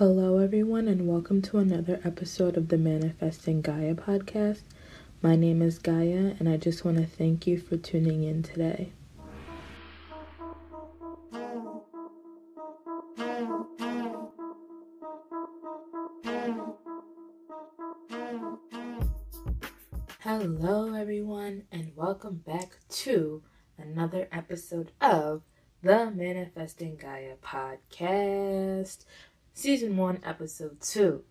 Hello, everyone, and welcome to another episode of the Manifesting Gaia podcast. My name is Gaia, and I just want to thank you for tuning in today. Hello, everyone, and welcome back to another episode of the Manifesting Gaia podcast, season one, episode two.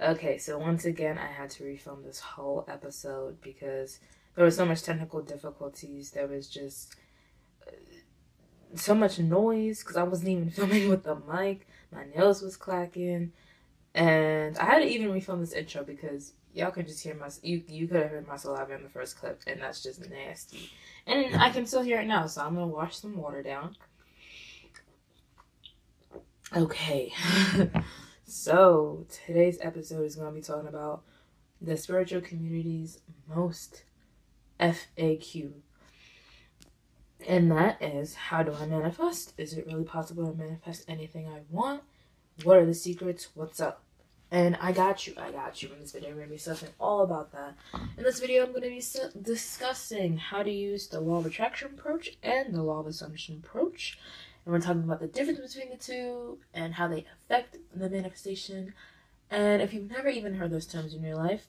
Okay, so once again, I had to refilm this whole episode because there was so much technical difficulties. There was just uh, so much noise because I wasn't even filming with the mic. My nails was clacking, and I had to even refilm this intro because y'all can just hear my you you could have heard my saliva in the first clip, and that's just nasty. And I can still hear it now, so I'm gonna wash some water down. Okay, mm-hmm. so today's episode is gonna be talking about the spiritual community's most FAQ. And that is how do I manifest? Is it really possible to manifest anything I want? What are the secrets? What's up? And I got you, I got you in this video. Going to be discussing all about that. In this video, I'm going to be discussing how to use the law of attraction approach and the law of assumption approach. And we're talking about the difference between the two and how they affect the manifestation. And if you've never even heard those terms in your life,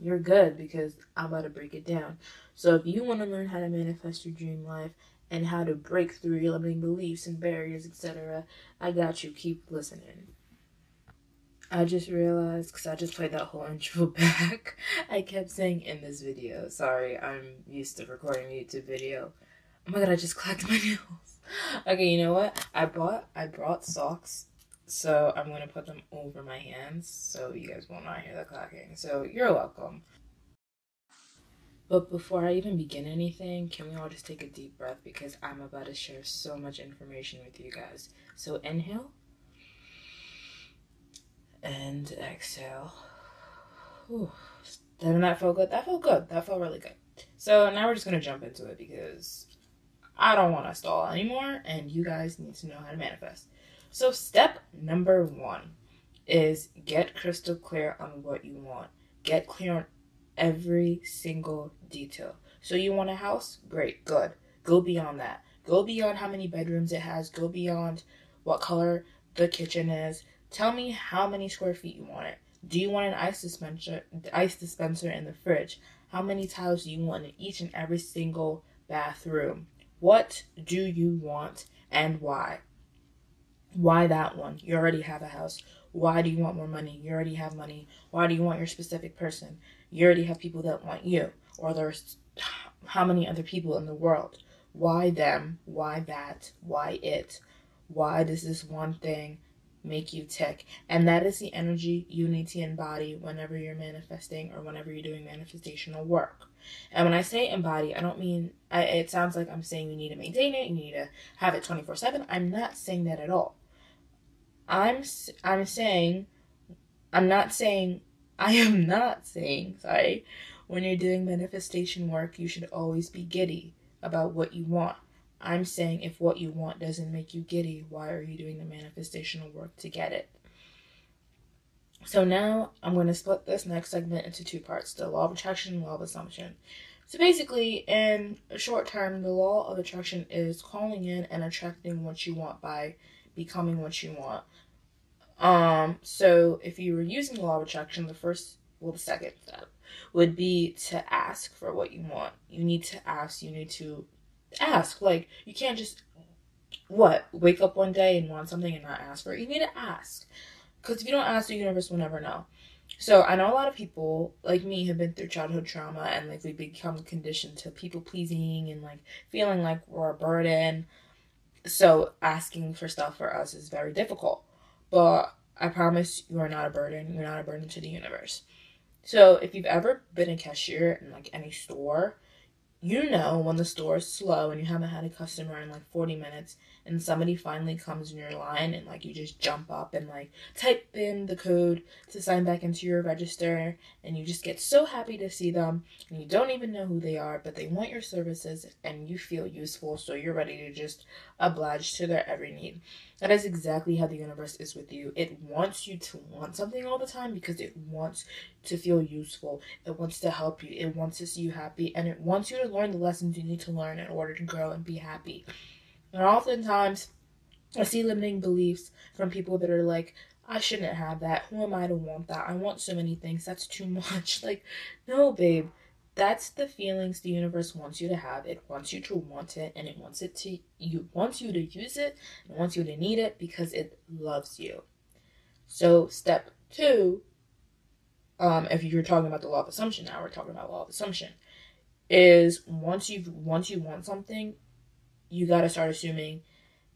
you're good because I'm about to break it down. So if you want to learn how to manifest your dream life and how to break through your limiting beliefs and barriers, etc., I got you. Keep listening. I just realized because I just played that whole intro back. I kept saying in this video. Sorry, I'm used to recording a YouTube video. Oh my god, I just clacked my nails. Okay, you know what? I bought I brought socks, so I'm gonna put them over my hands so you guys will not hear the clacking. So you're welcome. But before I even begin anything, can we all just take a deep breath because I'm about to share so much information with you guys. So inhale and exhale. Whew. Didn't that feel good? That felt good. That felt really good. So now we're just gonna jump into it because I don't want to stall anymore, and you guys need to know how to manifest. So step number one is get crystal clear on what you want. Get clear on every single detail. So you want a house? Great, good. Go beyond that. Go beyond how many bedrooms it has. Go beyond what color the kitchen is. Tell me how many square feet you want it. Do you want an ice dispenser ice dispenser in the fridge? How many tiles do you want in each and every single bathroom? What do you want and why? Why that one? You already have a house. Why do you want more money? You already have money. Why do you want your specific person? You already have people that want you. Or there's how many other people in the world? Why them? Why that? Why it? Why does this one thing make you tick. And that is the energy you need to embody whenever you're manifesting or whenever you're doing manifestational work. And when I say embody, I don't mean, I, it sounds like I'm saying you need to maintain it, you need to have it 24 7. I'm not saying that at all. I'm, I'm saying, I'm not saying, I am not saying, sorry, when you're doing manifestation work, you should always be giddy about what you want I'm saying if what you want doesn't make you giddy, why are you doing the manifestational work to get it? So now I'm going to split this next segment into two parts the law of attraction and law of assumption. So basically, in a short term, the law of attraction is calling in and attracting what you want by becoming what you want. Um, so if you were using the law of attraction, the first, well, the second step would be to ask for what you want. You need to ask, you need to ask. Like, you can't just, what, wake up one day and want something and not ask for it. You need to ask. Because if you don't ask, the universe will never know. So I know a lot of people like me have been through childhood trauma and like we become conditioned to people pleasing and like feeling like we're a burden. So asking for stuff for us is very difficult. But I promise you are not a burden. You're not a burden to the universe. So if you've ever been a cashier in like any store you know when the store is slow and you haven't had a customer in like 40 minutes and somebody finally comes in your line and like you just jump up and like type in the code to sign back into your register and you just get so happy to see them and you don't even know who they are but they want your services and you feel useful so you're ready to just oblige to their every need. That is exactly how the universe is with you. It wants you to want something all the time because it wants to feel useful. It wants to help you. It wants to see you happy and it wants you to learn the lessons you need to learn in order to grow and be happy and oftentimes, I see limiting beliefs from people that are like, I shouldn't have that. Who am I to want that? I want so many things. That's too much. Like, no, babe. That's the feelings the universe wants you to have. It wants you to want it and it wants it to you wants you to use it and wants you to need it because it loves you. So step two, um, if you're talking about the law of assumption now, we're talking about law of assumption, is once you've once you want something, you got to start assuming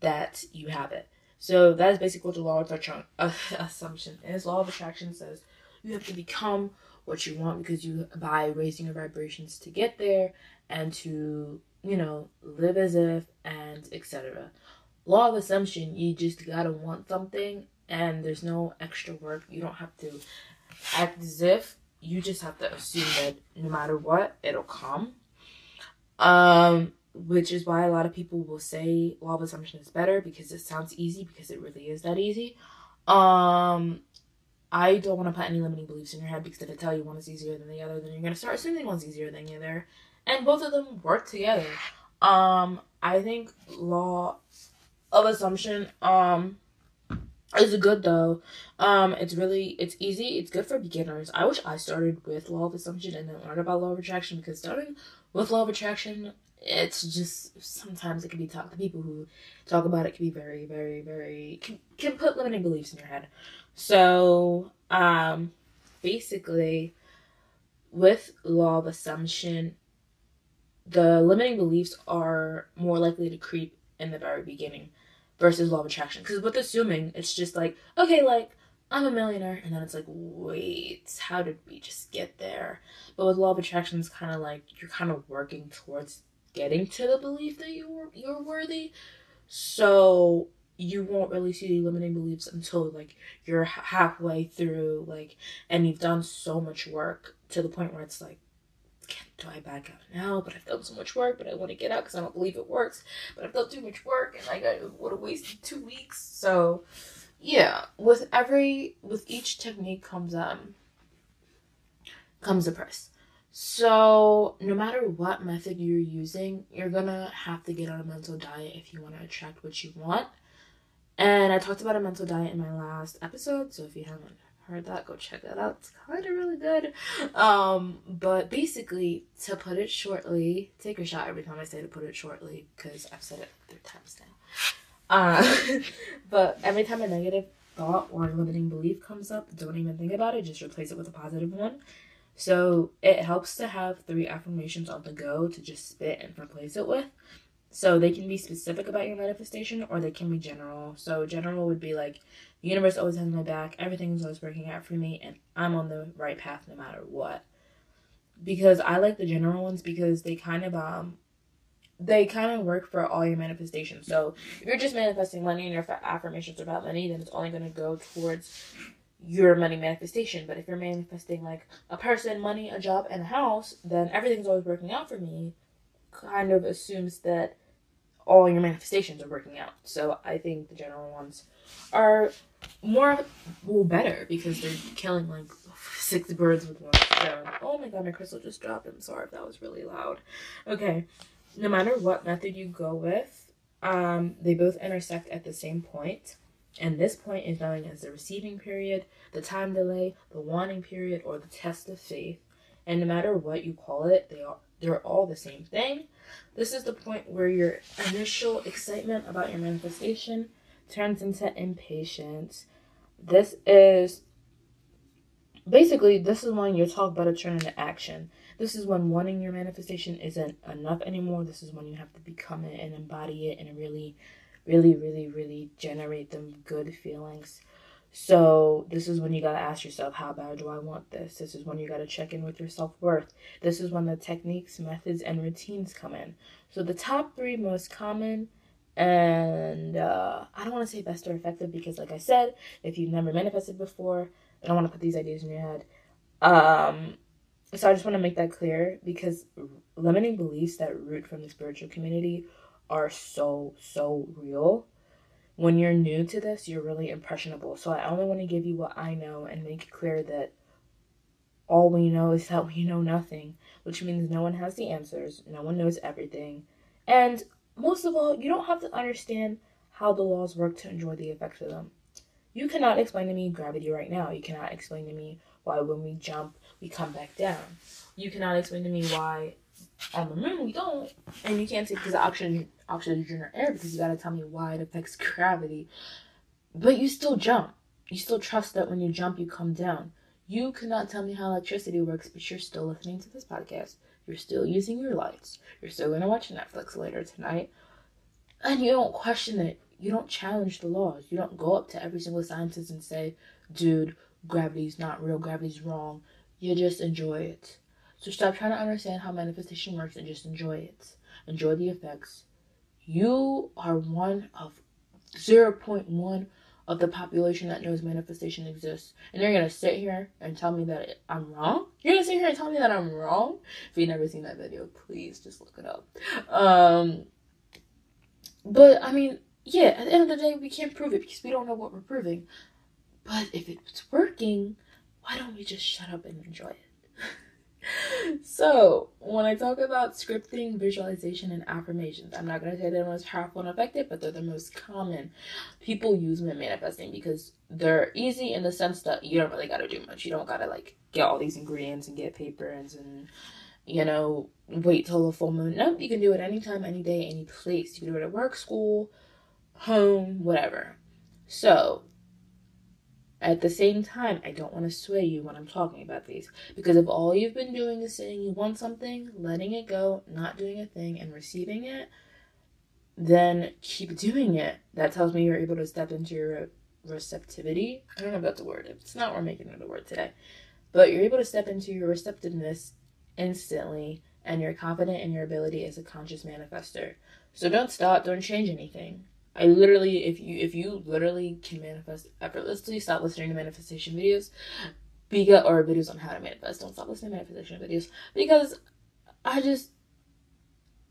that you have it. So that is basically what the law of attraction uh, assumption is. Law of attraction says you have to become what you want because you by raising your vibrations to get there and to you know live as if and etc. Law of assumption, you just gotta want something and there's no extra work. You don't have to act as if. You just have to assume that no matter what, it'll come. Um, which is why a lot of people will say law of assumption is better because it sounds easy because it really is that easy. Um, I don't want to put any limiting beliefs in your head because if I tell you one is easier than the other, then you're gonna start assuming one's easier than the other, and both of them work together. Um, I think law of assumption um is good though. Um, it's really it's easy. It's good for beginners. I wish I started with law of assumption and then learned about law of attraction because starting with law of attraction it's just sometimes it can be tough. The people who talk about it can be very, very, very can, can put limiting beliefs in your head. So, um, basically, with law of assumption, the limiting beliefs are more likely to creep in the very beginning versus law of attraction. Because with assuming, it's just like, okay, like, I'm a millionaire. And then it's like, wait, how did we just get there? But with law of attraction, it's kind of like you're kind of working towards getting to the belief that you're you're worthy. So you won't really see limiting beliefs until like you're halfway through like and you've done so much work to the point where it's like do I back out now? But I've done so much work, but I want to get out because I don't believe it works. But I've done too much work, and like I would have wasted two weeks. So, yeah, with every with each technique comes um comes a price. So, no matter what method you're using, you're gonna have to get on a mental diet if you want to attract what you want. And I talked about a mental diet in my last episode, so if you haven't heard that, go check that out. It's kind of really good. Um, but basically, to put it shortly, take a shot every time I say to put it shortly, because I've said it three times now. Uh, but every time a negative thought or limiting belief comes up, don't even think about it, just replace it with a positive one so it helps to have three affirmations on the go to just spit and replace it with. So they can be specific about your manifestation or they can be general. So general would be like the universe always has my back, everything's always working out for me, and I'm on the right path no matter what. Because I like the general ones because they kind of um they kind of work for all your manifestations. So if you're just manifesting money and your affirmations are about money, then it's only going to go towards your money manifestation. But if you're manifesting like a person, money, a job, and a house, then everything's always working out for me. Kind of assumes that all your manifestations are working out. So I think the general ones are more well better because they're killing like six birds with one stone. Oh my god, my crystal just dropped. I'm sorry if that was really loud. Okay, no matter what method you go with, um, they both intersect at the same point. And this point is known as the receiving period, the time delay, the wanting period, or the test of faith. And no matter what you call it, they are they're all the same thing. This is the point where your initial excitement about your manifestation turns into impatience. This is basically this is when your talk better turn into action. This is when wanting your manifestation isn't enough anymore. This is when you have to become it and embody it and really really, really, really generate them good feelings. So this is when you gotta ask yourself, how bad do I want this? This is when you gotta check in with your self worth. This is when the techniques, methods, and routines come in. So the top three most common And uh, I don't want to say best or effective because, like I said, if you've never manifested before, I don't want to put these ideas in your head. Um, so I just want to make that clear because limiting beliefs that root from the spiritual community are so, so real. When you're new to this, you're really impressionable. So I only want to give you what I know and make it clear that all we know is that we know nothing, which means no one has the answers, no one knows everything. And most of all, you don't have to understand how the laws work to enjoy the effects of them. You cannot explain to me gravity right now. You cannot explain to me why when we jump, we come back down. You cannot explain to me why on the moon we don't. And you can't say because the oxygen, oxygen or air because you gotta tell me why it affects gravity. But you still jump. You still trust that when you jump, you come down. You cannot tell me how electricity works, but you're still listening to this podcast. You're still using your lights. You're still going to watch Netflix later tonight. And you don't question it. You don't challenge the laws. You don't go up to every single scientist and say, dude, gravity's not real, gravity's wrong. You just enjoy it. So stop trying to understand how manifestation works and just enjoy it. Enjoy the effects. You are one of 0.1 of the population that knows manifestation exists. And you're gonna sit here and tell me that I'm wrong? You're gonna sit here and tell me that I'm wrong? If you've never seen that video, please just look it up. Um, but I mean, yeah, at the end of the day, we can't prove it because we don't know what we're proving. But if it's working, why don't we just shut up and enjoy it? So, when I talk about scripting, visualization, and affirmations, I'm not going to say they're the most powerful and effective, but they're the most common people use when manifesting because they're easy in the sense that you don't really got to do much. You don't got to like get all these ingredients and get papers and, you know, wait till the full moon. No, you can do it anytime, any day, any place. You can do it at work, school, home, whatever. So, at the same time, I don't want to sway you when I'm talking about these. Because if all you've been doing is saying you want something, letting it go, not doing a thing, and receiving it, then keep doing it. That tells me you're able to step into your receptivity. I don't know if that's a word. It's not, we're making it a word today. But you're able to step into your receptiveness instantly, and you're confident in your ability as a conscious manifester. So don't stop, don't change anything. I literally, if you if you literally can manifest effortlessly, stop listening to manifestation videos, because or videos on how to manifest. Don't stop listening to manifestation videos because I just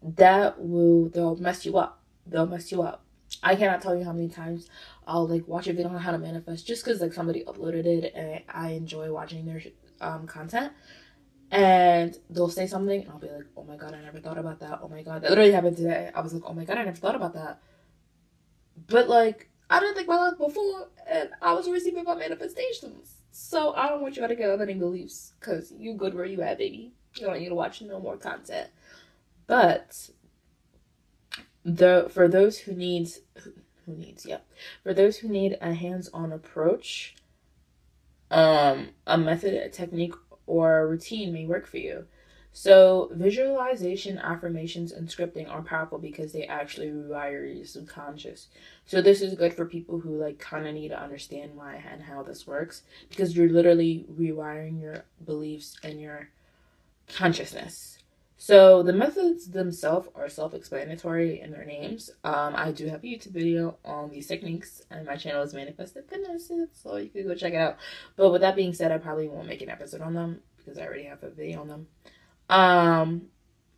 that will they'll mess you up. They'll mess you up. I cannot tell you how many times I'll like watch a video on how to manifest just because like somebody uploaded it and I enjoy watching their um content. And they'll say something and I'll be like, oh my god, I never thought about that. Oh my god, that literally happened today. I was like, oh my god, I never thought about that but like, I didn't think my that before, and I was receiving my manifestations. So I don't want you to get limiting beliefs, cause you good where you at, baby. You don't need to watch no more content. But the for those who needs who needs yeah for those who need a hands-on approach, um, a method, a technique, or a routine may work for you. So, visualization, affirmations, and scripting are powerful because they actually rewire your subconscious. So, this is good for people who like kind of need to understand why and how this works because you're literally rewiring your beliefs and your consciousness. So, the methods themselves are self explanatory in their names. Um, I do have a YouTube video on these techniques, and my channel is Manifested Fitness, so you can go check it out. But with that being said, I probably won't make an episode on them because I already have a video on them. Um,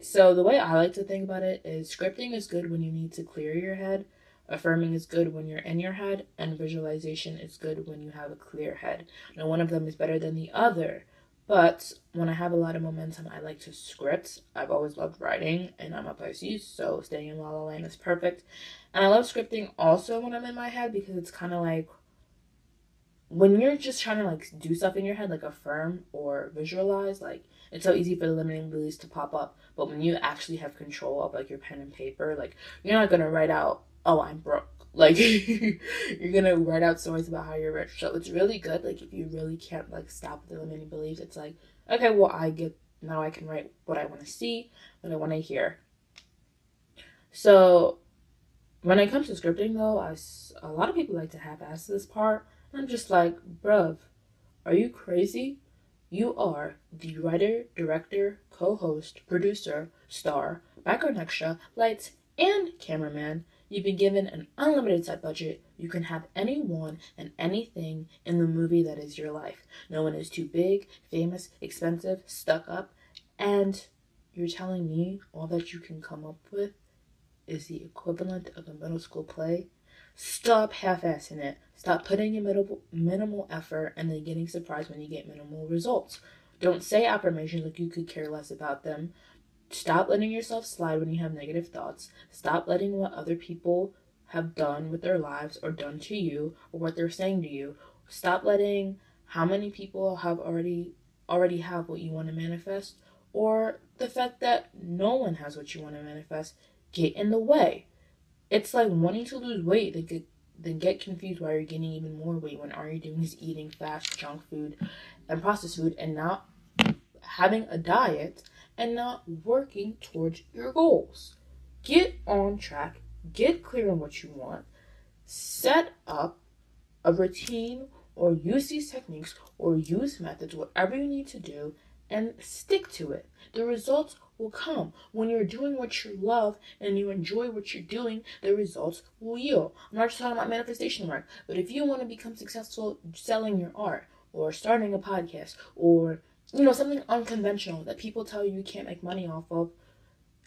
so the way I like to think about it is scripting is good when you need to clear your head, affirming is good when you're in your head, and visualization is good when you have a clear head. Now, one of them is better than the other. But when I have a lot of momentum, I like to script. I've always loved writing, and I'm a Pisces, so staying in La La Land is perfect. And I love scripting also when I'm in my head because it's kind of like when you're just trying to like do stuff in your head, like affirm or visualize, like it's so easy for the limiting beliefs to pop up. But when you actually have control of like your pen and paper, like you're not gonna write out, "Oh, I'm broke." Like you're gonna write out stories about how you're rich. So it's really good. Like if you really can't like stop the limiting beliefs, it's like, okay, well I get now I can write what I want to see, what I want to hear. So when it comes to scripting though, I, a lot of people like to half-ass this part. I'm just like, bruv, are you crazy? You are the writer, director, co host, producer, star, background extra, lights, and cameraman. You've been given an unlimited set budget. You can have anyone and anything in the movie that is your life. No one is too big, famous, expensive, stuck up. And you're telling me all that you can come up with is the equivalent of a middle school play? Stop half assing it. Stop putting in minimal, minimal effort and then getting surprised when you get minimal results. Don't say affirmations like you could care less about them. Stop letting yourself slide when you have negative thoughts. Stop letting what other people have done with their lives or done to you or what they're saying to you. Stop letting how many people have already already have what you want to manifest or the fact that no one has what you want to manifest get in the way. It's like wanting to lose weight then get then get confused why you're gaining even more weight when all you're doing is eating fast junk food and processed food and not having a diet and not working towards your goals. Get on track, get clear on what you want, set up a routine or use these techniques or use methods, whatever you need to do, and stick to it. The results will come. When you're doing what you love and you enjoy what you're doing, the results will yield. I'm not just talking about manifestation work, but if you want to become successful selling your art or starting a podcast or you know something unconventional that people tell you you can't make money off of,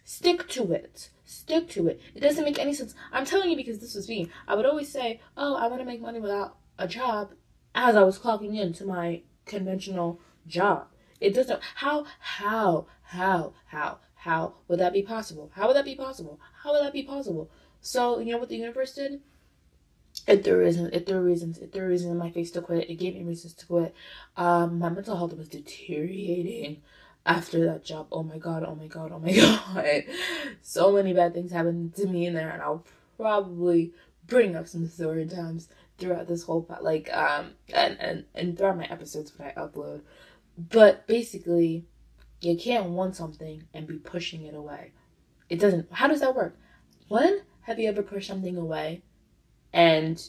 stick to it. Stick to it. It doesn't make any sense. I'm telling you because this was me. I would always say, "Oh, I want to make money without a job," as I was clocking into my conventional job. It doesn't. How? How? How? How? How would that be possible? How would that be possible? How would that be possible? So you know what the universe did? It threw reasons. It threw reasons. It threw reasons in my face to quit. It gave me reasons to quit. Um, my mental health was deteriorating after that job. Oh my god. Oh my god. Oh my god. so many bad things happened to me in there, and I'll probably bring up some story times throughout this whole like um and and and throughout my episodes when I upload. But basically, you can't want something and be pushing it away. It doesn't. How does that work? When have you ever pushed something away and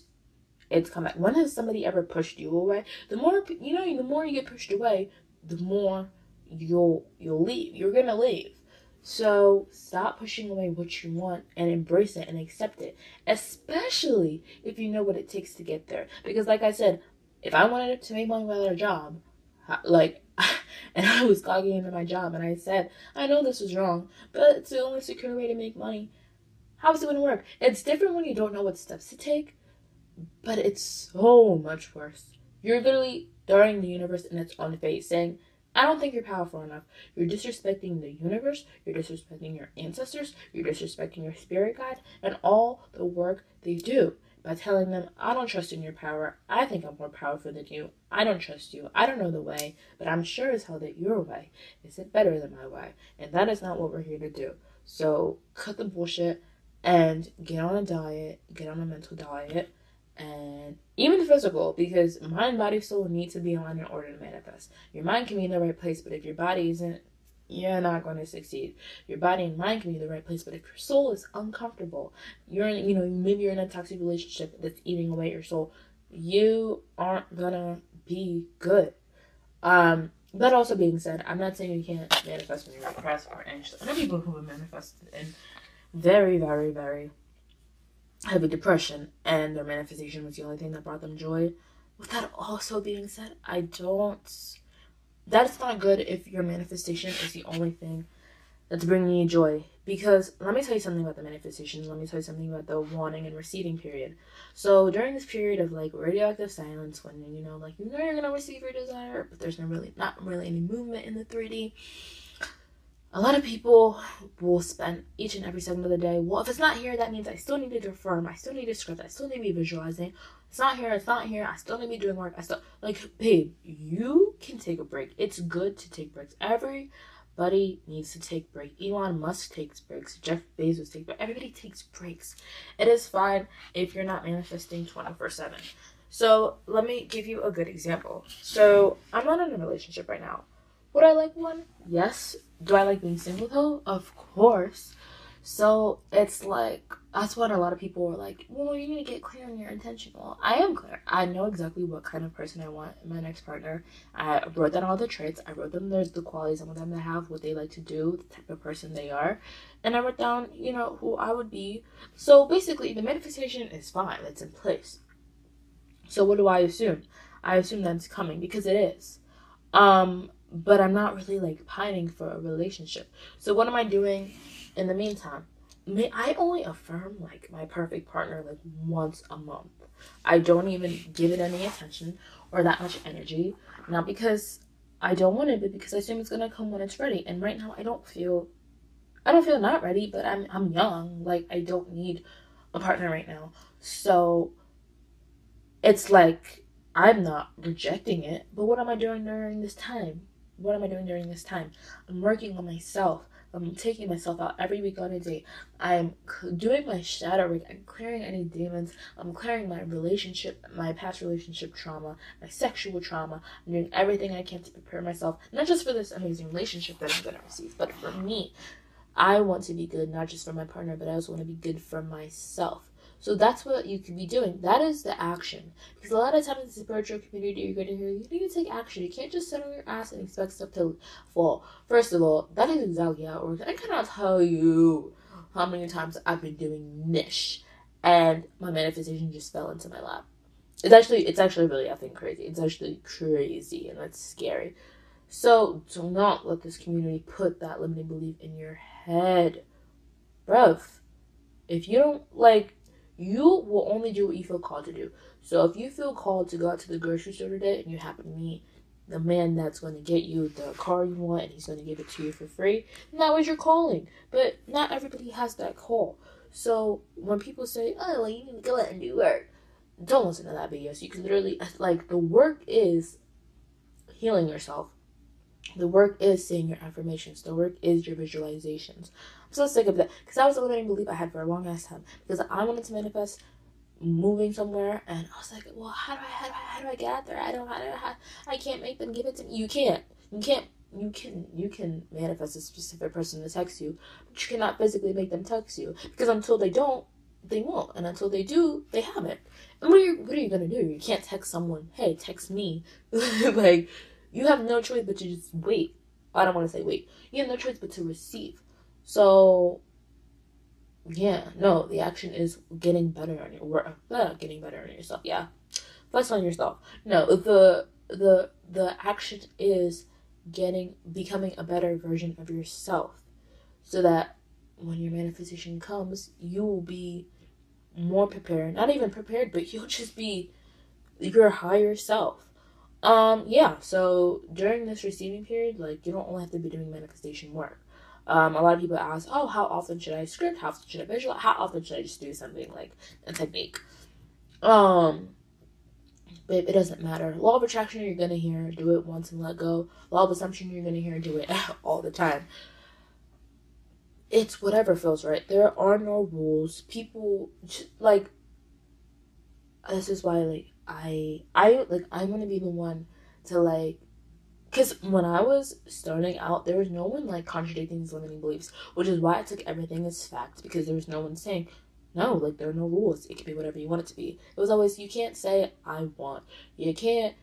it's come back? When has somebody ever pushed you away? The more you know, the more you get pushed away, the more you'll you'll leave. You're gonna leave. So stop pushing away what you want and embrace it and accept it, especially if you know what it takes to get there. Because, like I said, if I wanted to make money without a job, like and I was clocking into my job and I said, I know this is wrong, but it's the only secure way to make money. How's it gonna work? It's different when you don't know what steps to take, but it's so much worse. You're literally throwing the universe in its own face, saying, I don't think you're powerful enough. You're disrespecting the universe, you're disrespecting your ancestors, you're disrespecting your spirit guide, and all the work they do by telling them, I don't trust in your power. I think I'm more powerful than you. I don't trust you. I don't know the way, but I'm sure as hell that your way is it better than my way. And that is not what we're here to do. So cut the bullshit and get on a diet, get on a mental diet, and even physical, because mind, body, soul need to be on in order to manifest. Your mind can be in the right place, but if your body isn't you're not going to succeed. Your body and mind can be the right place, but if your soul is uncomfortable, you're in, you know, maybe you're in a toxic relationship that's eating away your soul, you aren't gonna be good. Um, that also being said, I'm not saying you can't manifest when you're depressed or anxious. I know people who have manifested in very, very, very heavy depression, and their manifestation was the only thing that brought them joy. With that also being said, I don't that's not good if your manifestation is the only thing that's bringing you joy. Because let me tell you something about the manifestation. Let me tell you something about the wanting and receiving period. So during this period of like radioactive silence, when you know, like you know you're gonna receive your desire, but there's no really not really any movement in the 3D. A lot of people will spend each and every second of the day. Well, if it's not here, that means I still need to affirm. I still need to script. I still need to be visualizing. It's not here. It's not here. I still need to be doing work. I still like, babe. You can take a break. It's good to take breaks. Everybody needs to take break. Elon Musk takes breaks. Jeff Bezos takes breaks. Everybody takes breaks. It is fine if you're not manifesting twenty four seven. So let me give you a good example. So I'm not in a relationship right now. Would I like one? Yes. Do I like being single though? Of course. So it's like that's what a lot of people were like, well, you need to get clear on your intention. Well, I am clear. I know exactly what kind of person I want in my next partner. I wrote down all the traits. I wrote them there's the qualities I want them to have, what they like to do, the type of person they are. And I wrote down, you know, who I would be. So basically, the manifestation is fine. It's in place. So what do I assume? I assume that it's coming because it is. Um, but I'm not really like pining for a relationship. So what am I doing in the meantime? May I only affirm like my perfect partner like once a month. I don't even give it any attention or that much energy. Not because I don't want it, but because I assume it's gonna come when it's ready. And right now I don't feel I don't feel not ready, but I'm I'm young. Like I don't need a partner right now. So it's like I'm not rejecting it, but what am I doing during this time? What am I doing during this time? I'm working on myself. I'm taking myself out every week on a date. I'm doing my shadow work. I'm clearing any demons. I'm clearing my relationship, my past relationship trauma, my sexual trauma. I'm doing everything I can to prepare myself, not just for this amazing relationship that I'm going to receive, but for me. I want to be good, not just for my partner, but I also want to be good for myself. So that's what you could be doing. That is the action. Because a lot of times in the spiritual community, you're going to hear you need to take action. You can't just sit on your ass and expect stuff to fall. First of all, that is exactly how it works. I cannot tell you how many times I've been doing niche and my manifestation just fell into my lap. It's actually it's actually really effing crazy. It's actually crazy and that's scary. So do not let this community put that limiting belief in your head. Bruv. If you don't like you will only do what you feel called to do. So if you feel called to go out to the grocery store today and you happen to meet the man that's going to get you the car you want and he's going to give it to you for free, that was your calling. But not everybody has that call. So when people say, oh, well, you need to go out and do work, don't listen to that BS. You can literally, like, the work is healing yourself. The work is saying your affirmations. The work is your visualizations. I'm so sick of that because that was a limiting belief I had for a long ass time because I wanted to manifest moving somewhere and I was like, well, how do I, how do I, how do I get out there? I don't, how do I, how, I can't make them give it to me. You can't, you can't, you can, you can manifest a specific person to text you, but you cannot physically make them text you because until they don't, they won't, and until they do, they haven't. And what are you, what are you gonna do? You can't text someone, hey, text me, like you have no choice but to just wait. I don't want to say wait. You have no choice but to receive. So, yeah, no, the action is getting better on your work, uh, getting better on yourself. Yeah, focus on yourself. No, the the the action is getting becoming a better version of yourself, so that when your manifestation comes, you will be more prepared. Not even prepared, but you'll just be your higher self. Um, yeah, so during this receiving period, like you don't only have to be doing manifestation work. Um, a lot of people ask, oh, how often should I script? How often should I visualize? How often should I just do something like a technique? Um, but it doesn't matter. Law of attraction, you're gonna hear, do it once and let go. Law of assumption, you're gonna hear, do it all the time. It's whatever feels right. There are no rules. People like. This is why, like, I, I like, I'm gonna be the one to like because when I was starting out, there was no one like contradicting these limiting beliefs, which is why I took everything as fact because there was no one saying, no, like there are no rules. It can be whatever you want it to be. It was always, you can't say, I want. You can't,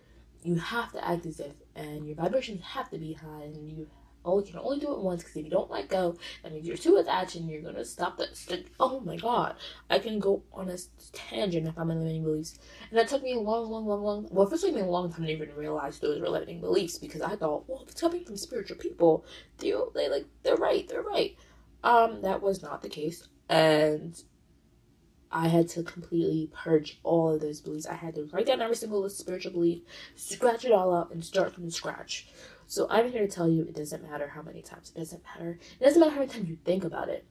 you have to act as if, and your vibrations have to be high, and you oh, you can only do it once because if you don't let go, that means you're too attached and you're gonna stop that. Oh my god, I can go on a tangent if I'm in limiting beliefs, and that took me a long, long, long, long. Well, first took me a long time to even realize those were limiting beliefs because I thought, well, if it's coming from spiritual people, they they like they're right, they're right. Um, that was not the case, and I had to completely purge all of those beliefs. I had to write down every single spiritual belief, scratch it all out, and start from scratch. So I'm here to tell you it doesn't matter how many times. It doesn't matter. It doesn't matter how many times you think about it.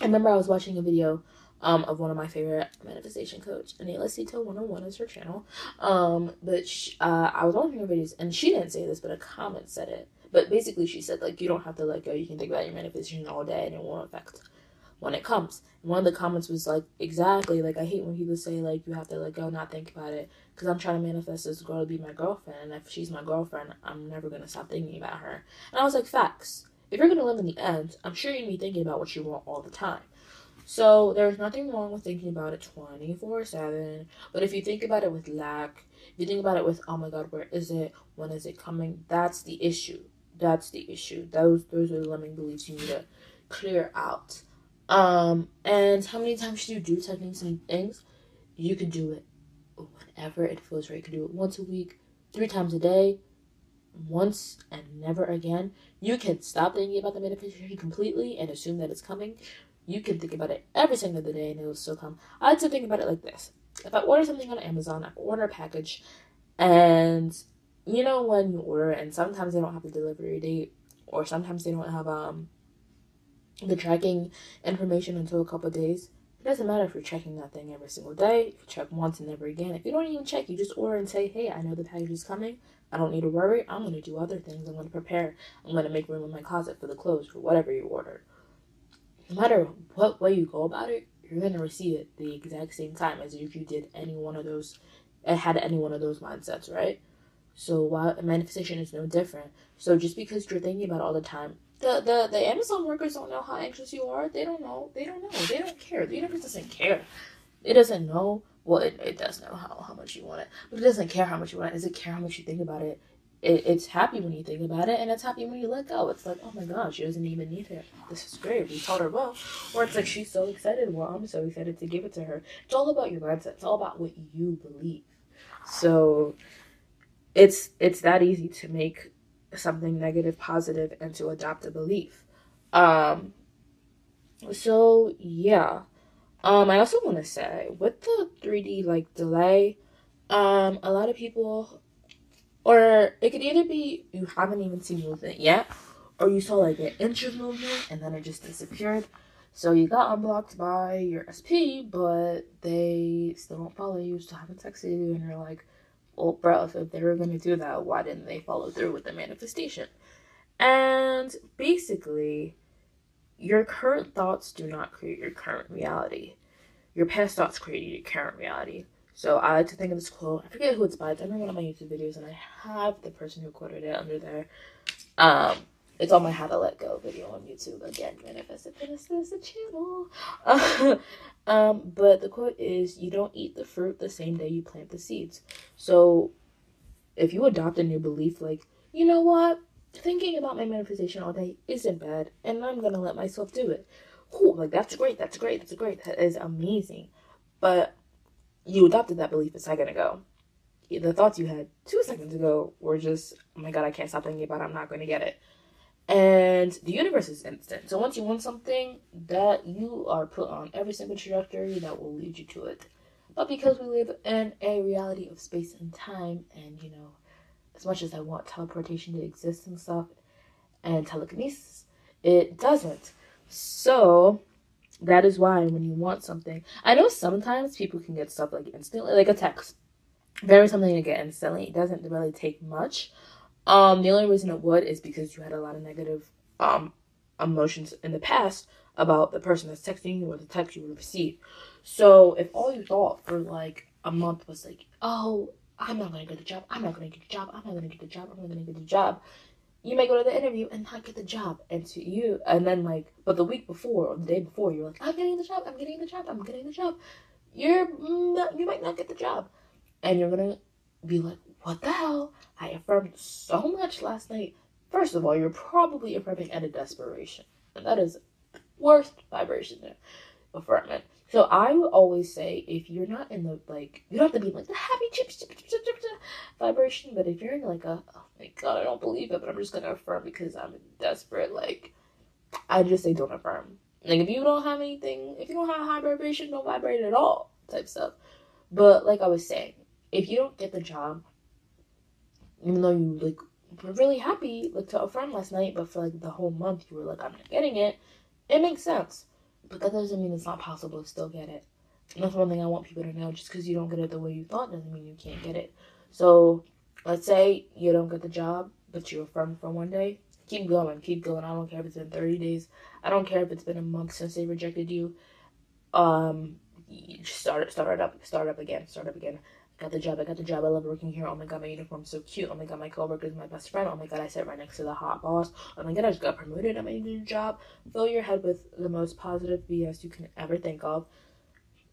I remember I was watching a video um, of one of my favorite manifestation coach, Anila Sito 101 is her channel. Um, but she, uh, I was watching her videos, and she didn't say this, but a comment said it. But basically, she said like you don't have to let go. You can think about your manifestation all day, and it won't affect when it comes. And one of the comments was like, exactly, like I hate when people say like you have to let go, not think about it, because I'm trying to manifest this girl to be my girlfriend, and if she's my girlfriend, I'm never gonna stop thinking about her. And I was like, facts. If you're gonna live in the end, I'm sure you're gonna be thinking about what you want all the time. So there's nothing wrong with thinking about it 24 7. But if you think about it with lack, if you think about it with, oh my God, where is it? When is it coming? That's the issue. That's the issue. Those those are the limiting beliefs you need to clear out. Um, and how many times should you do techniques and things? You can do it whenever it feels right. You can do it once a week, three times a day, once and never again. You can stop thinking about the manifestation completely and assume that it's coming. You can think about it every single day and it will still come. I like to think about it like this. If I order something on Amazon, I order a package and you know when you order and sometimes they don't have the delivery date or sometimes they don't have um the tracking information until a couple days. It doesn't matter if you're checking that thing every single day. If you check once and never again. If you don't even check, you just order and say, "Hey, I know the package is coming. I don't need to worry. I'm going to do other things. I'm going to prepare. I'm going to make room in my closet for the clothes for whatever you ordered. No matter what way you go about it, you're going to receive it the exact same time as if you did any one of those, uh, had any one of those mindsets, right? So while manifestation is no different. So just because you're thinking about all the time, the, the the Amazon workers don't know how anxious you are. They don't know. They don't know. They don't care. The universe doesn't care. It doesn't know. Well, it, it does know how, how much you want it, but it doesn't care how much you want it. It doesn't care how much you think about it. it. It's happy when you think about it, and it's happy when you let go. It's like, oh my god, she doesn't even need it. This is great. We told her well. Or it's like she's so excited. Well, I'm so excited to give it to her. It's all about your mindset. It's all about what you believe. So it's it's that easy to make something negative positive and to adopt a belief. Um, so yeah. Um, I also want to say with the 3D like delay, um, a lot of people, or it could either be you haven't even seen movement yet, or you saw like an inch of movement and then it just disappeared. So you got unblocked by your SP, but they still don't follow you, still haven't texted you, and you're like, well, bro, if they were going to do that, why didn't they follow through with the manifestation? And basically, your current thoughts do not create your current reality. Your past thoughts create your current reality. So I like to think of this quote. I forget who it's by. It's under one of my YouTube videos, and I have the person who quoted it under there. Um, it's on my How to Let Go video on YouTube. Again, Manifested Fitness is a channel. um, but the quote is You don't eat the fruit the same day you plant the seeds. So if you adopt a new belief, like, you know what? Thinking about my manifestation all day isn't bad, and I'm gonna let myself do it. Cool, like that's great, that's great, that's great, that is amazing. But you adopted that belief a second ago. The thoughts you had two seconds ago were just, oh my god, I can't stop thinking about it, I'm not gonna get it and the universe is instant. So once you want something, that you are put on every single trajectory that will lead you to it. But because we live in a reality of space and time, and you know, as much as I want teleportation to exist and stuff, and telekinesis, it doesn't. So that is why when you want something, I know sometimes people can get stuff like instantly, like a text, very something to get instantly. It doesn't really take much. Um, the only reason it would is because you had a lot of negative um emotions in the past about the person that's texting you or the text you received. So if all you thought for like a month was like, oh, I'm not gonna get the job, I'm not gonna get the job, I'm not gonna get the job, I'm not gonna get the job, you may go to the interview and not get the job. And to you, and then like, but the week before or the day before, you're like, I'm getting the job, I'm getting the job, I'm getting the job. You're not, you might not get the job, and you're gonna be like, what the hell? I affirmed so much last night. First of all, you're probably affirming out of desperation. And that is worst vibration affirmation. So I would always say if you're not in the like you don't have to be like the happy chip, chip, chip, chip, vibration, but if you're in like a oh my god, I don't believe it, but I'm just gonna affirm because I'm desperate, like I just say don't affirm. Like if you don't have anything if you don't have high vibration, don't vibrate at all type stuff. But like I was saying, if you don't get the job even though you like were really happy like to a affirm last night, but for like the whole month you were like, I'm not getting it. It makes sense, but that doesn't mean it's not possible to still get it. And that's one thing I want people to know. Just because you don't get it the way you thought doesn't mean you can't get it. So let's say you don't get the job, but you're affirm for one day. Keep going, keep going. I don't care if it's been 30 days. I don't care if it's been a month since they rejected you. Um, start it, start it up, start up again, start up again got the job. I got the job. I love working here. Oh my god, my uniform's so cute. Oh my god, my coworker is my best friend. Oh my god, I sit right next to the hot boss. Oh my god, I just got promoted at my new job. Fill your head with the most positive BS you can ever think of.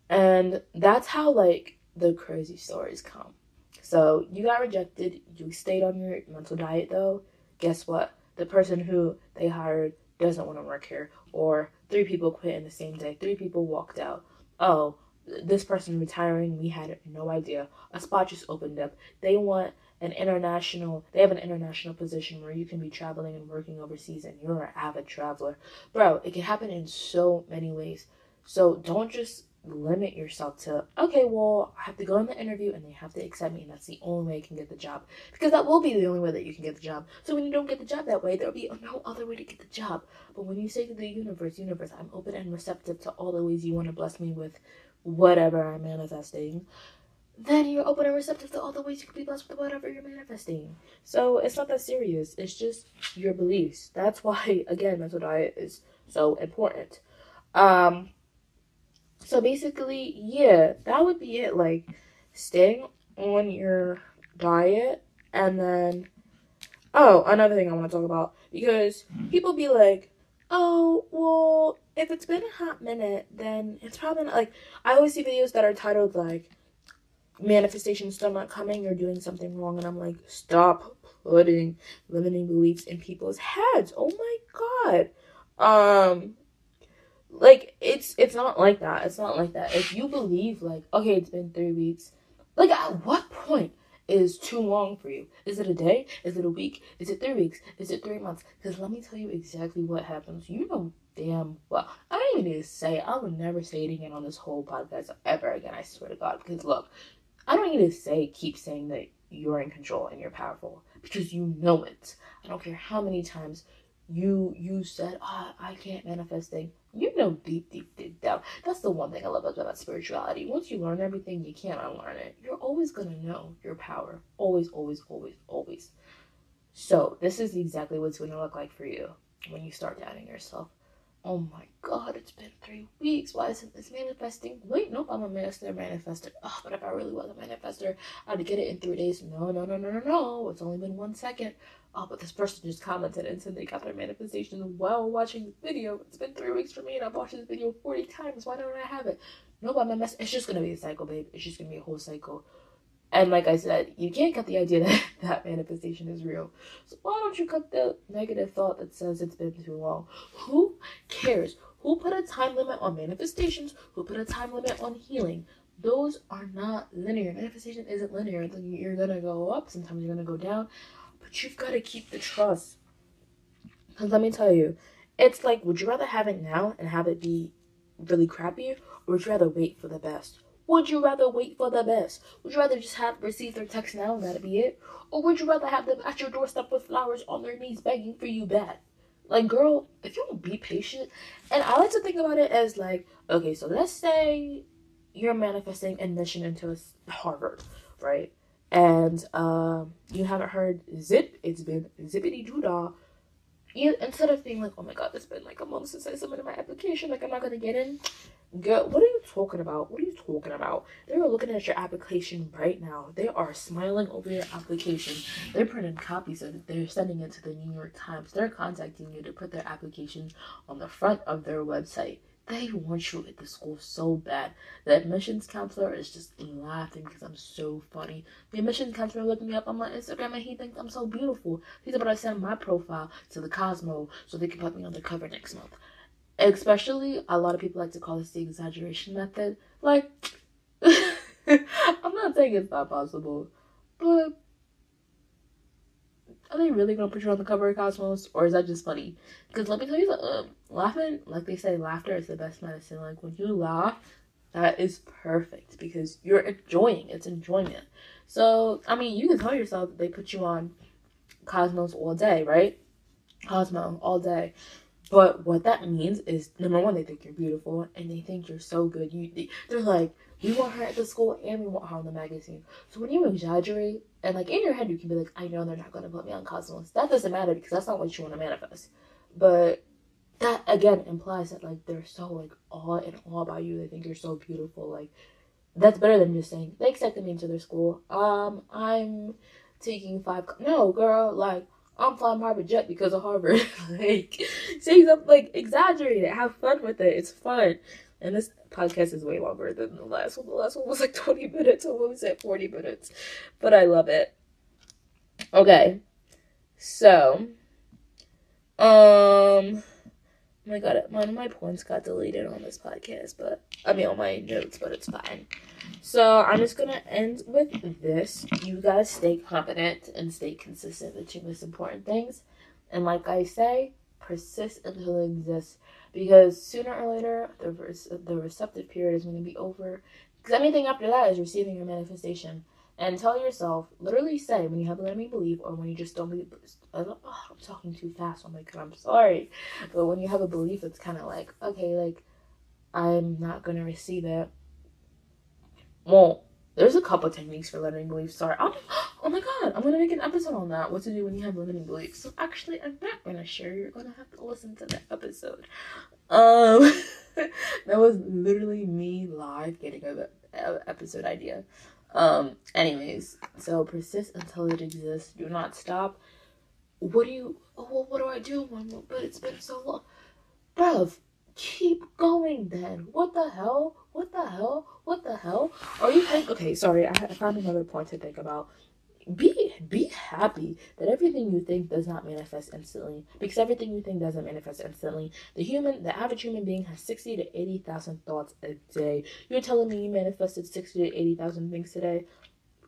And that's how like the crazy stories come. So you got rejected. You stayed on your mental diet though. Guess what? The person who they hired doesn't want to work here. Or three people quit in the same day. Three people walked out. Oh, this person retiring, we had no idea. A spot just opened up. They want an international, they have an international position where you can be traveling and working overseas and you're an avid traveler. Bro, it can happen in so many ways. So don't just limit yourself to, okay, well, I have to go in the interview and they have to accept me and that's the only way I can get the job. Because that will be the only way that you can get the job. So when you don't get the job that way, there'll be no other way to get the job. But when you say to the universe, universe, I'm open and receptive to all the ways you want to bless me with whatever I'm manifesting, then you're open and receptive to all the ways you can be blessed with whatever you're manifesting. So it's not that serious. It's just your beliefs. That's why, again, mental diet is so important. Um, so basically, yeah, that would be it. Like, staying on your diet and then, oh, another thing I want to talk about because people be like, oh, well, if it's been a hot minute, then it's probably not like I always see videos that are titled like manifestation still not coming, you're doing something wrong, and I'm like, stop putting limiting beliefs in people's heads. Oh my god. Um like it's it's not like that. It's not like that. If you believe like, okay, it's been three weeks, like at what point is too long for you? Is it a day? Is it a week? Is it three weeks? Is it three months? Because let me tell you exactly what happens. You know damn well. I don't even need to say. I would never say it again on this whole podcast ever again. I swear to God. Because look, I don't need to say keep saying that you're in control and you're powerful because you know it. I don't care how many times you you said, oh, I can't manifest things. You know deep, deep, deep down. That's the one thing I love about spirituality. Once you learn everything, you can't unlearn it. You're always gonna know your power. Always, always, always, always. So this is exactly what's gonna look like for you when you start doubting yourself oh my god, it's been three weeks. Why isn't this manifesting? Wait, nope, I'm a master manifester. Oh, but if I really was a manifester, I'd get it in three days. No, no, no, no, no, no. It's only been one second. Oh, but this person just commented and said they got their manifestation while watching this video. It's been three weeks for me and I've watched this video 40 times. Why don't I have it? Nope, I'm a mess. It's just gonna be a cycle, babe. It's just gonna be a whole cycle. And like I said, you can't get the idea that that manifestation is real. So why don't you cut the negative thought that says it's been too long? Who cares? Who put a time limit on manifestations? Who put a time limit on healing? Those are not linear. Manifestation isn't linear. You're gonna go up, sometimes you're gonna go down, but you've got to keep the trust. Because let me tell you, it's like, would you rather have it now and have it be really crappy, or would you rather wait for the best? Would you rather wait for the best? Would you rather just have receive their text now and that'd be it? Or would you rather have them at your doorstep with flowers on their knees begging for you back? Like, girl, if you don't be patient, and I like to think about it as like, okay, so let's say you're manifesting admission into Harvard, right? And um, you haven't heard zip, it's been zippity doo dah. You, instead of being like, oh my god, it's been like a month since I submitted my application, like I'm not gonna get in. Girl, what are you talking about? What are you talking about? They are looking at your application right now. They are smiling over your application. They're printing copies of it. They're sending it to the New York Times. They're contacting you to put their application on the front of their website. They want you at the school so bad. The admissions counselor is just laughing because I'm so funny. The admissions counselor looked me up on my Instagram and he thinks I'm so beautiful. He's about to send my profile to the Cosmo so they can put me on the cover next month especially a lot of people like to call this the exaggeration method. Like, I'm not saying it's not possible, but are they really gonna put you on the cover of Cosmos, or is that just funny? Because let me tell you, um, laughing, like they say, laughter is the best medicine. Like when you laugh, that is perfect because you're enjoying. It's enjoyment. So I mean, you can tell yourself that they put you on Cosmos all day, right? Cosmo all day. But what that means is number one, they think you're beautiful and they think you're so good. You, they're like, we want her at the school and we want her on the magazine. So when you exaggerate and like in your head, you can be like, I know they're not gonna put me on Cosmos. That doesn't matter because that's not what you want to manifest. But that again implies that like they're so like awe and awe about you. They think you're so beautiful. Like that's better than just saying they accepted me into their school. Um, I'm taking five. No, girl, like I'm flying Harvard jet because of Harvard. like, say something like exaggerate it. Have fun with it. It's fun. And this podcast is way longer than the last one. The last one was like 20 minutes. What was it? 40 minutes. But I love it. Okay. So, um, Oh my god, one of my points got deleted on this podcast, but I mean on my notes, but it's fine. So I'm just gonna end with this. You guys stay confident and stay consistent, the two most important things. And like I say, persist until it exists. Because sooner or later, the the receptive period is going to be over. Because anything after that is receiving your manifestation and tell yourself, literally say when you have a limiting belief or when you just don't believe. Uh, oh, I'm talking too fast. Oh my god, I'm sorry. But when you have a belief, it's kind of like, okay, like I'm not gonna receive it. Well, there's a couple techniques for limiting beliefs. Sorry. I'm, oh my god, I'm gonna make an episode on that. What to do when you have limiting beliefs. So actually, I'm not gonna share. You're gonna have to listen to that episode. Um, that was literally me live getting a, a episode idea. Um, anyways, so persist until it exists. Do not stop. What do you, oh, well, what do I do but it's been so long? Bruv, keep going then. What the hell? What the hell? What the hell? Are you think, okay, sorry, I, found another point to think about. Be be happy that everything you think does not manifest instantly because everything you think doesn't manifest instantly. The human the average human being has 60 to 80,000 thoughts a day. You're telling me you manifested 60 to 80,000 things today?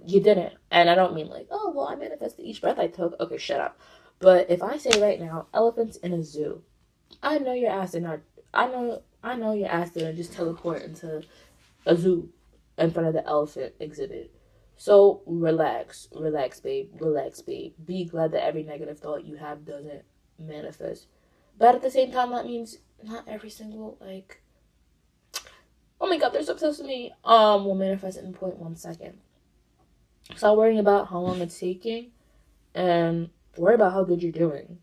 You didn't. And i don't mean like oh well i manifested each breath i took. Okay shut up. But if i say right now elephants in a zoo. I know your ass did not i know i know your ass didn't just teleport into a zoo in front of the elephant exhibit so relax, relax, babe, relax, babe. Be glad that every negative thought you have doesn't manifest. But at the same time, that means not every single like. Oh my God, they're so obsessed with me. Um, will manifest in point one second. Stop worrying about how long it's taking, and worry about how good you're doing,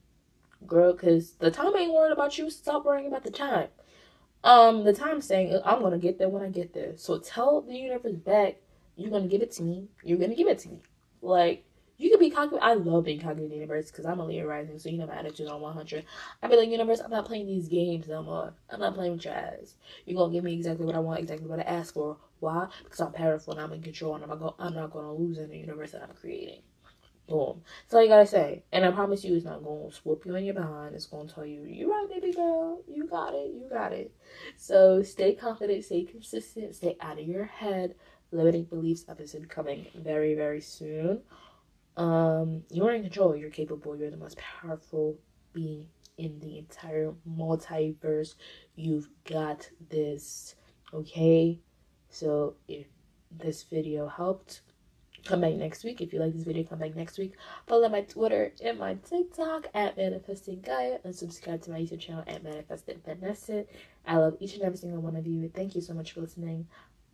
girl. Cause the time ain't worried about you. Stop worrying about the time. Um, the time saying I'm gonna get there when I get there. So tell the universe back you're gonna give it to me. You're gonna give it to me. Like you can be cocky. I love being cocky in the universe because I'm a Leo rising, so you know my attitude on 100. I be like, universe, I'm not playing these games no more. I'm not playing with your ass. You're gonna give me exactly what I want, exactly what I ask for. Why? Because I'm powerful and I'm in control, and I'm gonna, I'm not gonna lose in the universe that I'm creating. Boom. That's all you gotta say. And I promise you, it's not gonna swoop you in your behind. It's gonna tell you, you're right, baby girl. You got it. You got it. So stay confident, stay consistent, stay out of your head limiting beliefs episode coming very, very soon. Um, you're in control, you're capable, you're the most powerful being in the entire multiverse. You've got this, okay? So if this video helped, come back next week. If you like this video, come back next week. Follow my Twitter and my TikTok at Manifesting Gaia and subscribe to my YouTube channel at Manifested Vanessa. I love each and every single one of you. Thank you so much for listening.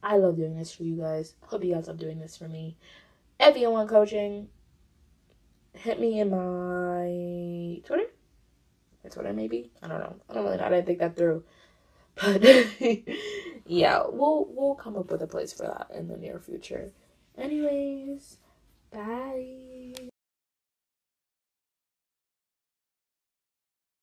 I love doing this for you guys. Hope you guys love doing this for me. If you want coaching, hit me in my Twitter. That's My Twitter, maybe. I don't know. I don't really know. I didn't think that through. But yeah, we'll we'll come up with a place for that in the near future. Anyways, bye.